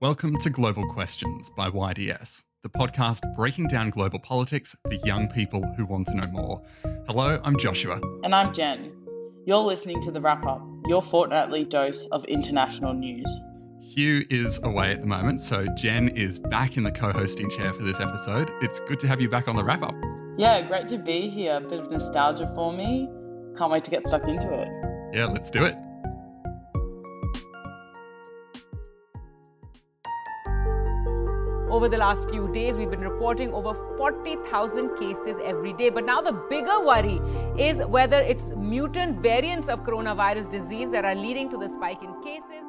Welcome to Global Questions by YDS, the podcast breaking down global politics for young people who want to know more. Hello, I'm Joshua. And I'm Jen. You're listening to The Wrap Up, your fortnightly dose of international news. Hugh is away at the moment, so Jen is back in the co hosting chair for this episode. It's good to have you back on the wrap up. Yeah, great to be here. A bit of nostalgia for me. Can't wait to get stuck into it. Yeah, let's do it. Over the last few days. We've been reporting over 40,000 cases every day. But now the bigger worry is whether it's mutant variants of coronavirus disease that are leading to the spike in cases.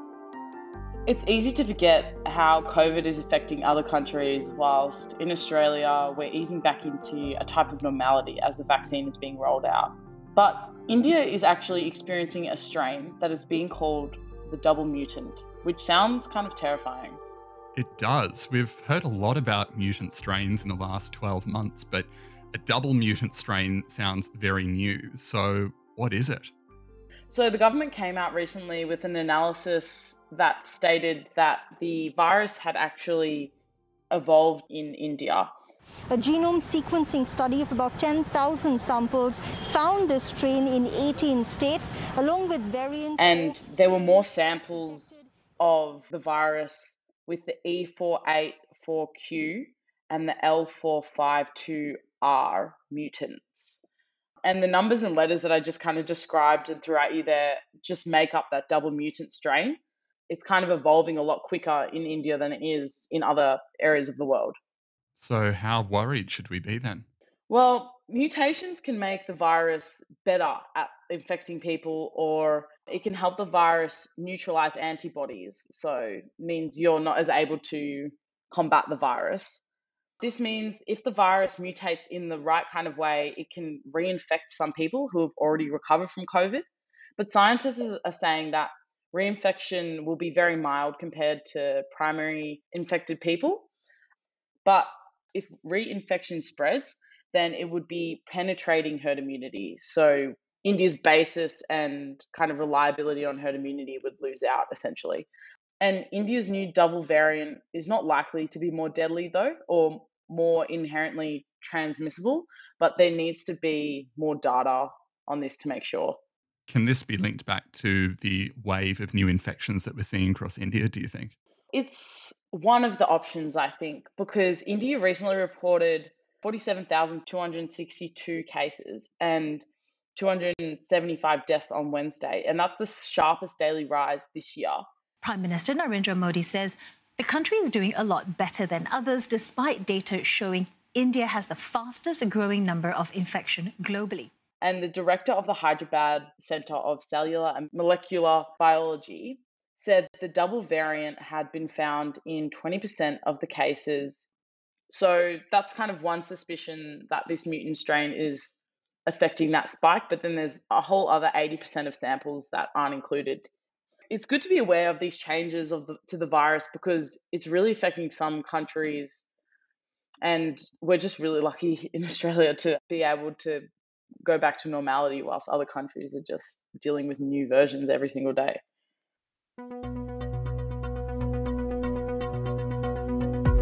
It's easy to forget how COVID is affecting other countries, whilst in Australia we're easing back into a type of normality as the vaccine is being rolled out. But India is actually experiencing a strain that is being called the double mutant, which sounds kind of terrifying. It does. We've heard a lot about mutant strains in the last 12 months, but a double mutant strain sounds very new. So, what is it? So, the government came out recently with an analysis that stated that the virus had actually evolved in India. A genome sequencing study of about 10,000 samples found this strain in 18 states, along with variants. And there were more samples of the virus with the E484Q mm-hmm. and the L452R mutants. And the numbers and letters that I just kind of described and threw at you there just make up that double mutant strain. It's kind of evolving a lot quicker in India than it is in other areas of the world. So, how worried should we be then? Well, mutations can make the virus better at infecting people or it can help the virus neutralize antibodies. So means you're not as able to combat the virus. This means if the virus mutates in the right kind of way, it can reinfect some people who have already recovered from COVID. But scientists are saying that reinfection will be very mild compared to primary infected people. But if reinfection spreads, then it would be penetrating herd immunity. So India's basis and kind of reliability on herd immunity would lose out essentially. And India's new double variant is not likely to be more deadly though, or more inherently transmissible, but there needs to be more data on this to make sure. Can this be linked back to the wave of new infections that we're seeing across India, do you think? It's one of the options, I think, because India recently reported 47,262 cases and 275 deaths on Wednesday, and that's the sharpest daily rise this year. Prime Minister Narendra Modi says the country is doing a lot better than others, despite data showing India has the fastest growing number of infection globally. And the director of the Hyderabad Center of Cellular and Molecular Biology said the double variant had been found in 20% of the cases so that's kind of one suspicion that this mutant strain is affecting that spike, but then there's a whole other 80% of samples that aren't included. It's good to be aware of these changes of the, to the virus because it's really affecting some countries. And we're just really lucky in Australia to be able to go back to normality whilst other countries are just dealing with new versions every single day.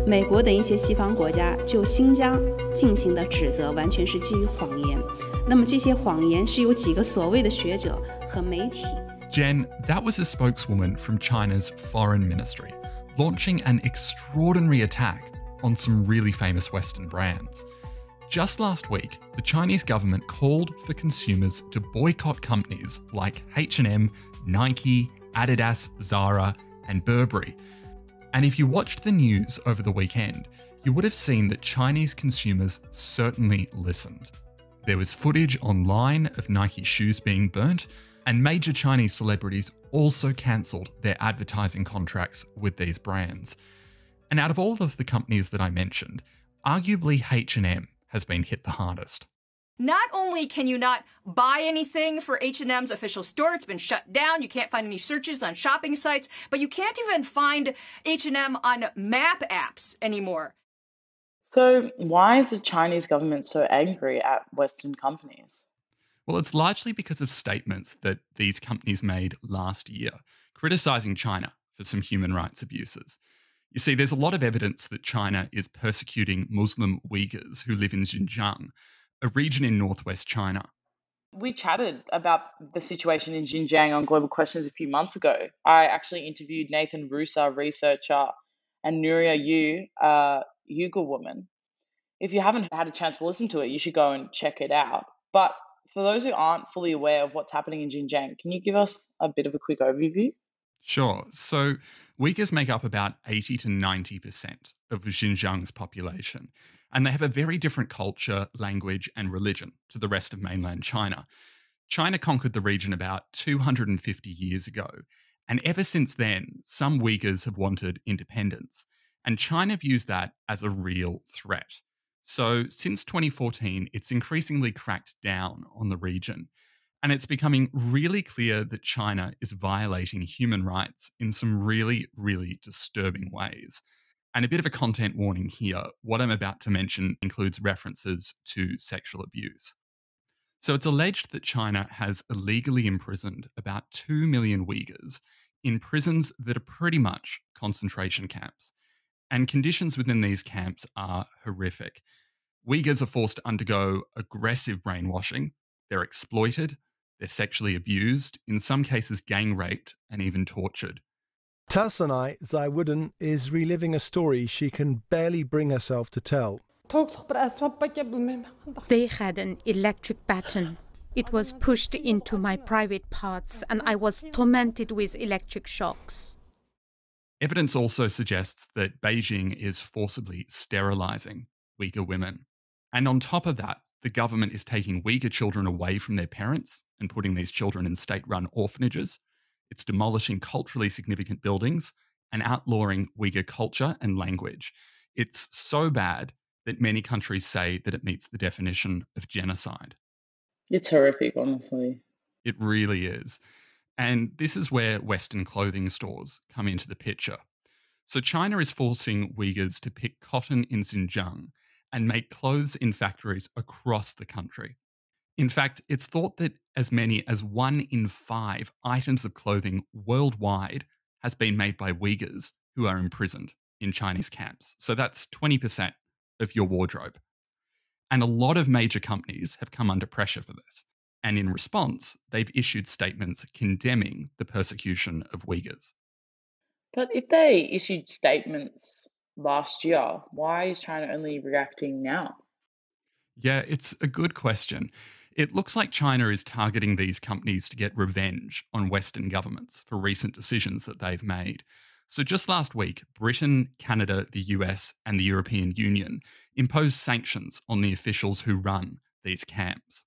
美国等一些西方国家就新疆进行的指责完全是基于谎言。那么这些谎言是由几个所谓的学者和媒体。Jen, that was a spokeswoman from China's foreign ministry launching an extraordinary attack on some really famous Western brands. Just last week, the Chinese government called for consumers to boycott companies like H&M, Nike, Adidas, Zara, and Burberry and if you watched the news over the weekend, you would have seen that Chinese consumers certainly listened. There was footage online of Nike shoes being burnt, and major Chinese celebrities also cancelled their advertising contracts with these brands. And out of all of the companies that I mentioned, arguably H&M has been hit the hardest. Not only can you not buy anything for H&M's official store, it's been shut down. You can't find any searches on shopping sites, but you can't even find H&M on map apps anymore. So, why is the Chinese government so angry at Western companies? Well, it's largely because of statements that these companies made last year, criticizing China for some human rights abuses. You see, there's a lot of evidence that China is persecuting Muslim Uyghurs who live in Xinjiang, a region in northwest China. We chatted about the situation in Xinjiang on Global Questions a few months ago. I actually interviewed Nathan Ruser, researcher, and Nuria Yu, a Uyghur woman. If you haven't had a chance to listen to it, you should go and check it out. But for those who aren't fully aware of what's happening in Xinjiang, can you give us a bit of a quick overview? Sure. So Uyghurs make up about 80 to 90% of Xinjiang's population, and they have a very different culture, language, and religion to the rest of mainland China. China conquered the region about 250 years ago, and ever since then, some Uyghurs have wanted independence, and China views that as a real threat. So, since 2014, it's increasingly cracked down on the region. And it's becoming really clear that China is violating human rights in some really, really disturbing ways. And a bit of a content warning here what I'm about to mention includes references to sexual abuse. So it's alleged that China has illegally imprisoned about 2 million Uyghurs in prisons that are pretty much concentration camps. And conditions within these camps are horrific. Uyghurs are forced to undergo aggressive brainwashing, they're exploited, they're sexually abused, in some cases, gang raped, and even tortured. Tursunay Ziawudun is reliving a story she can barely bring herself to tell. They had an electric baton. It was pushed into my private parts, and I was tormented with electric shocks. Evidence also suggests that Beijing is forcibly sterilizing Uyghur women. And on top of that, the government is taking Uyghur children away from their parents and putting these children in state run orphanages. It's demolishing culturally significant buildings and outlawing Uyghur culture and language. It's so bad that many countries say that it meets the definition of genocide. It's horrific, honestly. It really is. And this is where Western clothing stores come into the picture. So China is forcing Uyghurs to pick cotton in Xinjiang and make clothes in factories across the country. In fact, it's thought that as many as one in five items of clothing worldwide has been made by Uyghurs who are imprisoned in Chinese camps. So that's 20% of your wardrobe. And a lot of major companies have come under pressure for this. And in response, they've issued statements condemning the persecution of Uyghurs. But if they issued statements last year. Why is China only reacting now? Yeah, it's a good question. It looks like China is targeting these companies to get revenge on Western governments for recent decisions that they've made. So, just last week, Britain, Canada, the US, and the European Union imposed sanctions on the officials who run these camps.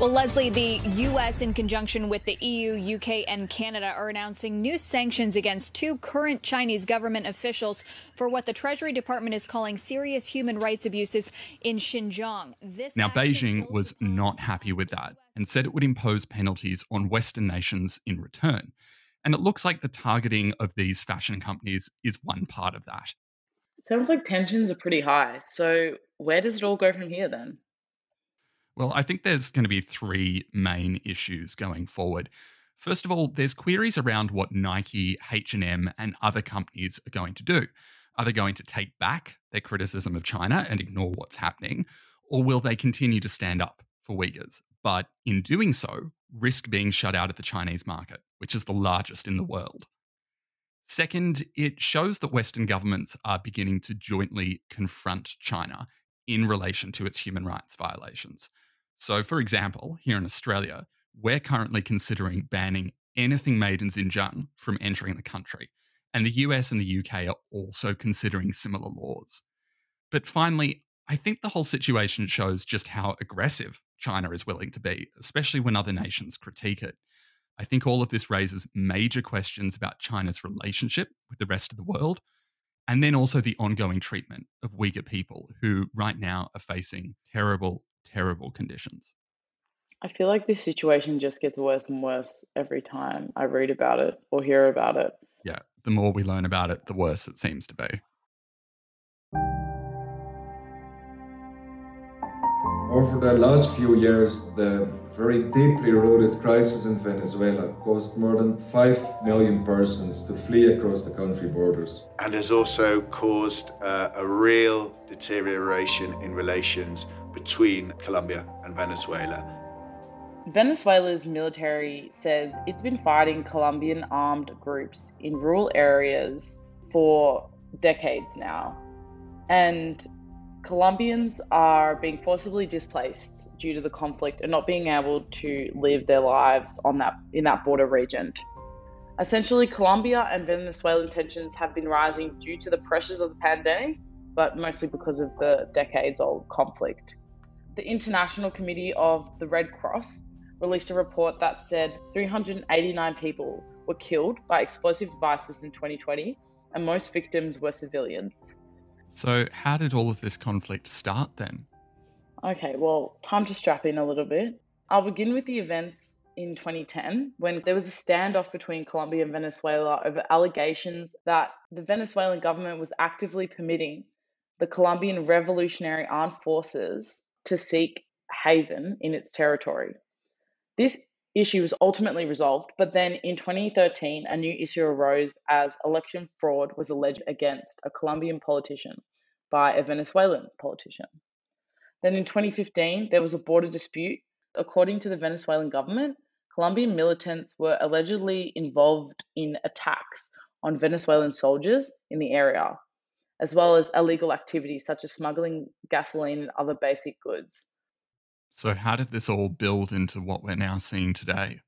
Well, Leslie, the U.S., in conjunction with the EU, UK, and Canada, are announcing new sanctions against two current Chinese government officials for what the Treasury Department is calling serious human rights abuses in Xinjiang. This now, Beijing was not happy with that and said it would impose penalties on Western nations in return. And it looks like the targeting of these fashion companies is one part of that. It sounds like tensions are pretty high. So, where does it all go from here then? Well, I think there's going to be three main issues going forward. First of all, there's queries around what Nike, H&M and other companies are going to do. Are they going to take back their criticism of China and ignore what's happening or will they continue to stand up for Uyghurs? But in doing so, risk being shut out of the Chinese market, which is the largest in the world. Second, it shows that Western governments are beginning to jointly confront China in relation to its human rights violations. So, for example, here in Australia, we're currently considering banning anything made in Xinjiang from entering the country. And the US and the UK are also considering similar laws. But finally, I think the whole situation shows just how aggressive China is willing to be, especially when other nations critique it. I think all of this raises major questions about China's relationship with the rest of the world, and then also the ongoing treatment of Uyghur people who right now are facing terrible terrible conditions. I feel like this situation just gets worse and worse every time I read about it or hear about it. Yeah, the more we learn about it, the worse it seems to be. Over the last few years, the very deeply rooted crisis in Venezuela caused more than 5 million persons to flee across the country borders. And has also caused uh, a real deterioration in relations between Colombia and Venezuela. Venezuela's military says it's been fighting Colombian armed groups in rural areas for decades now. And Colombians are being forcibly displaced due to the conflict and not being able to live their lives on that in that border region. Essentially, Colombia and Venezuelan tensions have been rising due to the pressures of the pandemic, but mostly because of the decades old conflict. The International Committee of the Red Cross released a report that said 389 people were killed by explosive devices in 2020, and most victims were civilians. So, how did all of this conflict start then? Okay, well, time to strap in a little bit. I'll begin with the events in 2010 when there was a standoff between Colombia and Venezuela over allegations that the Venezuelan government was actively permitting the Colombian Revolutionary Armed Forces to seek haven in its territory. This issue was ultimately resolved, but then in 2013, a new issue arose as election fraud was alleged against a Colombian politician by a Venezuelan politician. Then in 2015, there was a border dispute. According to the Venezuelan government, Colombian militants were allegedly involved in attacks on Venezuelan soldiers in the area, as well as illegal activities such as smuggling gasoline and other basic goods. So, how did this all build into what we're now seeing today?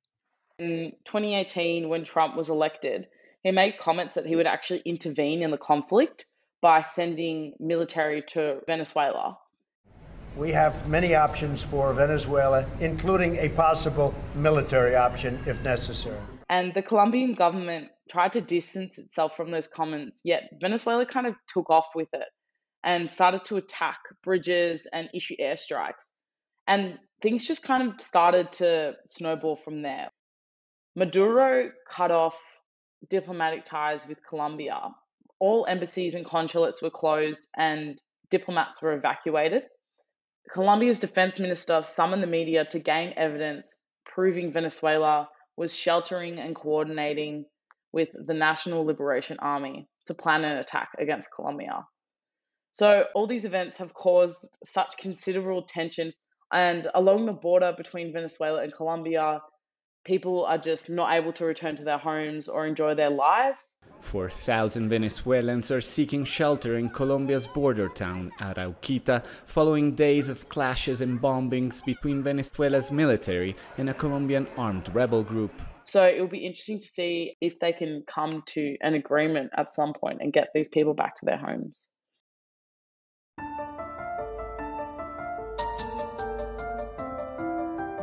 In 2018, when Trump was elected, he made comments that he would actually intervene in the conflict by sending military to Venezuela. We have many options for Venezuela, including a possible military option if necessary. And the Colombian government tried to distance itself from those comments, yet Venezuela kind of took off with it and started to attack bridges and issue airstrikes. And things just kind of started to snowball from there. Maduro cut off diplomatic ties with Colombia. All embassies and consulates were closed and diplomats were evacuated. Colombia's defense minister summoned the media to gain evidence proving Venezuela was sheltering and coordinating with the National Liberation Army to plan an attack against Colombia. So, all these events have caused such considerable tension and along the border between Venezuela and Colombia, people are just not able to return to their homes or enjoy their lives. 4,000 Venezuelans are seeking shelter in Colombia's border town, Arauquita, following days of clashes and bombings between Venezuela's military and a Colombian armed rebel group. So it will be interesting to see if they can come to an agreement at some point and get these people back to their homes.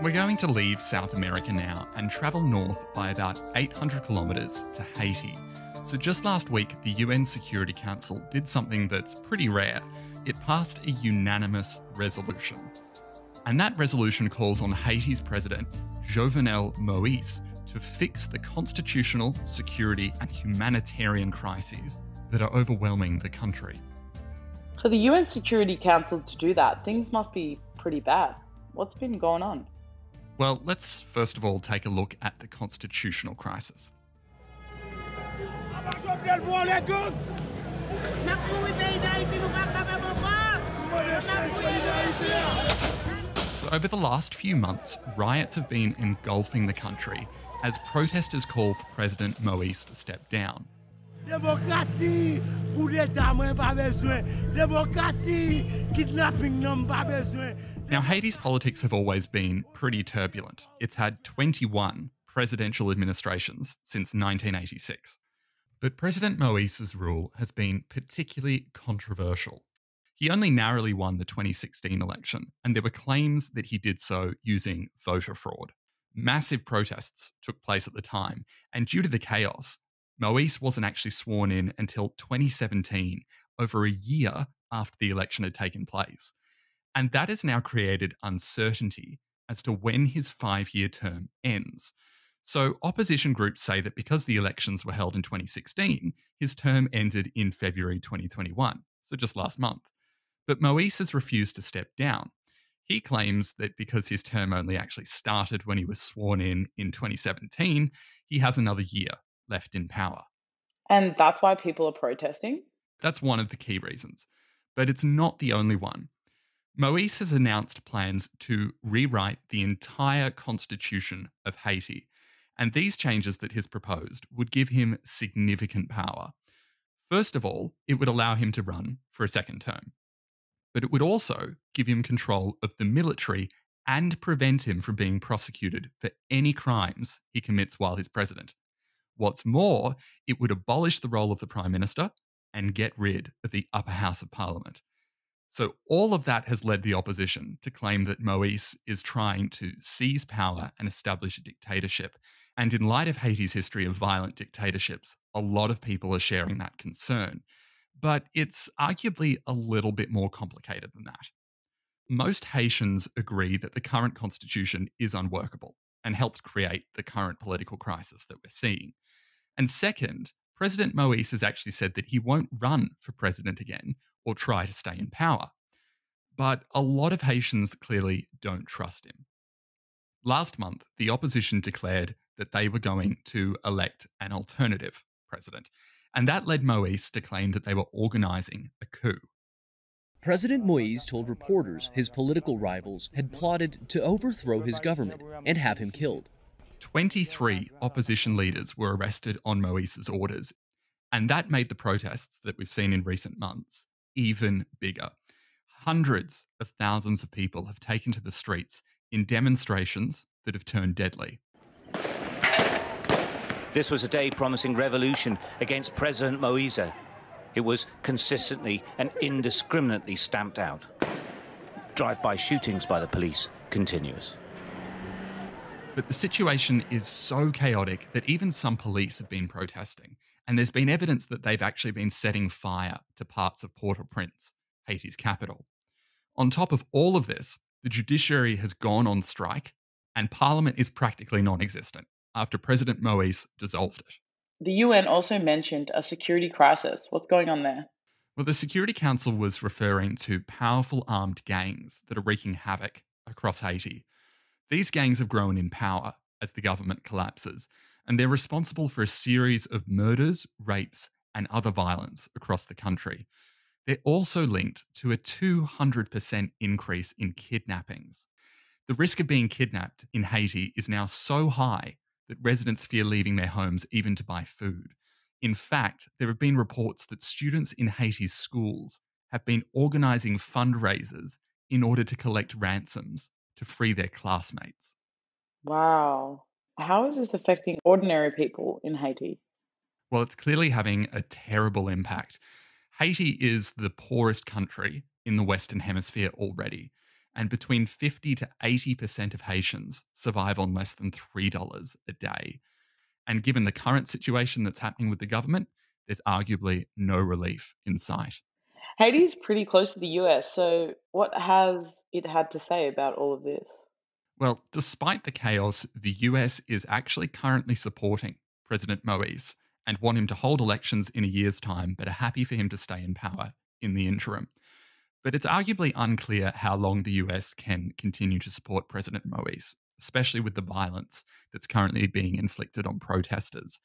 We're going to leave South America now and travel north by about 800 kilometres to Haiti. So, just last week, the UN Security Council did something that's pretty rare. It passed a unanimous resolution. And that resolution calls on Haiti's president, Jovenel Moise, to fix the constitutional, security, and humanitarian crises that are overwhelming the country. For the UN Security Council to do that, things must be pretty bad. What's been going on? Well, let's first of all take a look at the constitutional crisis. So over the last few months, riots have been engulfing the country as protesters call for President Moise to step down. Democracy, Democracy, kidnapping now, Haiti's politics have always been pretty turbulent. It's had 21 presidential administrations since 1986. But President Moise's rule has been particularly controversial. He only narrowly won the 2016 election, and there were claims that he did so using voter fraud. Massive protests took place at the time, and due to the chaos, Moise wasn't actually sworn in until 2017, over a year after the election had taken place. And that has now created uncertainty as to when his five year term ends. So, opposition groups say that because the elections were held in 2016, his term ended in February 2021, so just last month. But Moise has refused to step down. He claims that because his term only actually started when he was sworn in in 2017, he has another year left in power. And that's why people are protesting? That's one of the key reasons. But it's not the only one. Moise has announced plans to rewrite the entire constitution of Haiti. And these changes that he's proposed would give him significant power. First of all, it would allow him to run for a second term but it would also give him control of the military and prevent him from being prosecuted for any crimes he commits while he's president. What's more, it would abolish the role of the Prime Minister and get rid of the upper house of Parliament. So, all of that has led the opposition to claim that Moise is trying to seize power and establish a dictatorship. And in light of Haiti's history of violent dictatorships, a lot of people are sharing that concern but it's arguably a little bit more complicated than that. Most Haitians agree that the current constitution is unworkable and helped create the current political crisis that we're seeing. And second, President Moise has actually said that he won't run for president again or try to stay in power. But a lot of Haitians clearly don't trust him. Last month, the opposition declared that they were going to elect an alternative president and that led Moise to claim that they were organizing a coup. President Moise told reporters his political rivals had plotted to overthrow his government and have him killed. 23 opposition leaders were arrested on Moise's orders, and that made the protests that we've seen in recent months even bigger. Hundreds of thousands of people have taken to the streets in demonstrations that have turned deadly. This was a day promising revolution against President Moise. It was consistently and indiscriminately stamped out. Drive-by shootings by the police continuous. But the situation is so chaotic that even some police have been protesting, and there's been evidence that they've actually been setting fire to parts of Port-au-Prince, Haiti's capital. On top of all of this, the judiciary has gone on strike, and parliament is practically non existent after President Moise dissolved it. The UN also mentioned a security crisis. What's going on there? Well, the Security Council was referring to powerful armed gangs that are wreaking havoc across Haiti. These gangs have grown in power as the government collapses, and they're responsible for a series of murders, rapes, and other violence across the country. They're also linked to a 200% increase in kidnappings. The risk of being kidnapped in Haiti is now so high that residents fear leaving their homes even to buy food. In fact, there have been reports that students in Haiti's schools have been organizing fundraisers in order to collect ransoms to free their classmates. Wow. How is this affecting ordinary people in Haiti? Well, it's clearly having a terrible impact. Haiti is the poorest country in the Western Hemisphere already and between 50 to 80% of Haitians survive on less than $3 a day. And given the current situation that's happening with the government, there's arguably no relief in sight. Haiti is pretty close to the US, so what has it had to say about all of this? Well, despite the chaos, the US is actually currently supporting President Moise and want him to hold elections in a year's time, but are happy for him to stay in power in the interim. But it's arguably unclear how long the US can continue to support President Moise, especially with the violence that's currently being inflicted on protesters.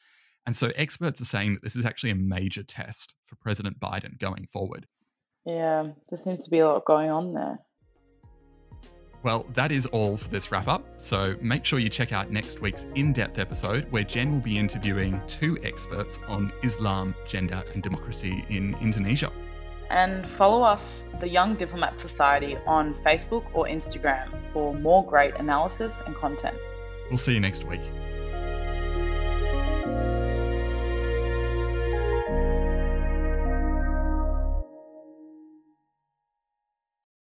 And so experts are saying that this is actually a major test for President Biden going forward. Yeah, there seems to be a lot going on there. Well, that is all for this wrap up. So make sure you check out next week's in depth episode where Jen will be interviewing two experts on Islam, gender, and democracy in Indonesia and follow us, the Young Diplomat Society, on Facebook or Instagram for more great analysis and content. We'll see you next week.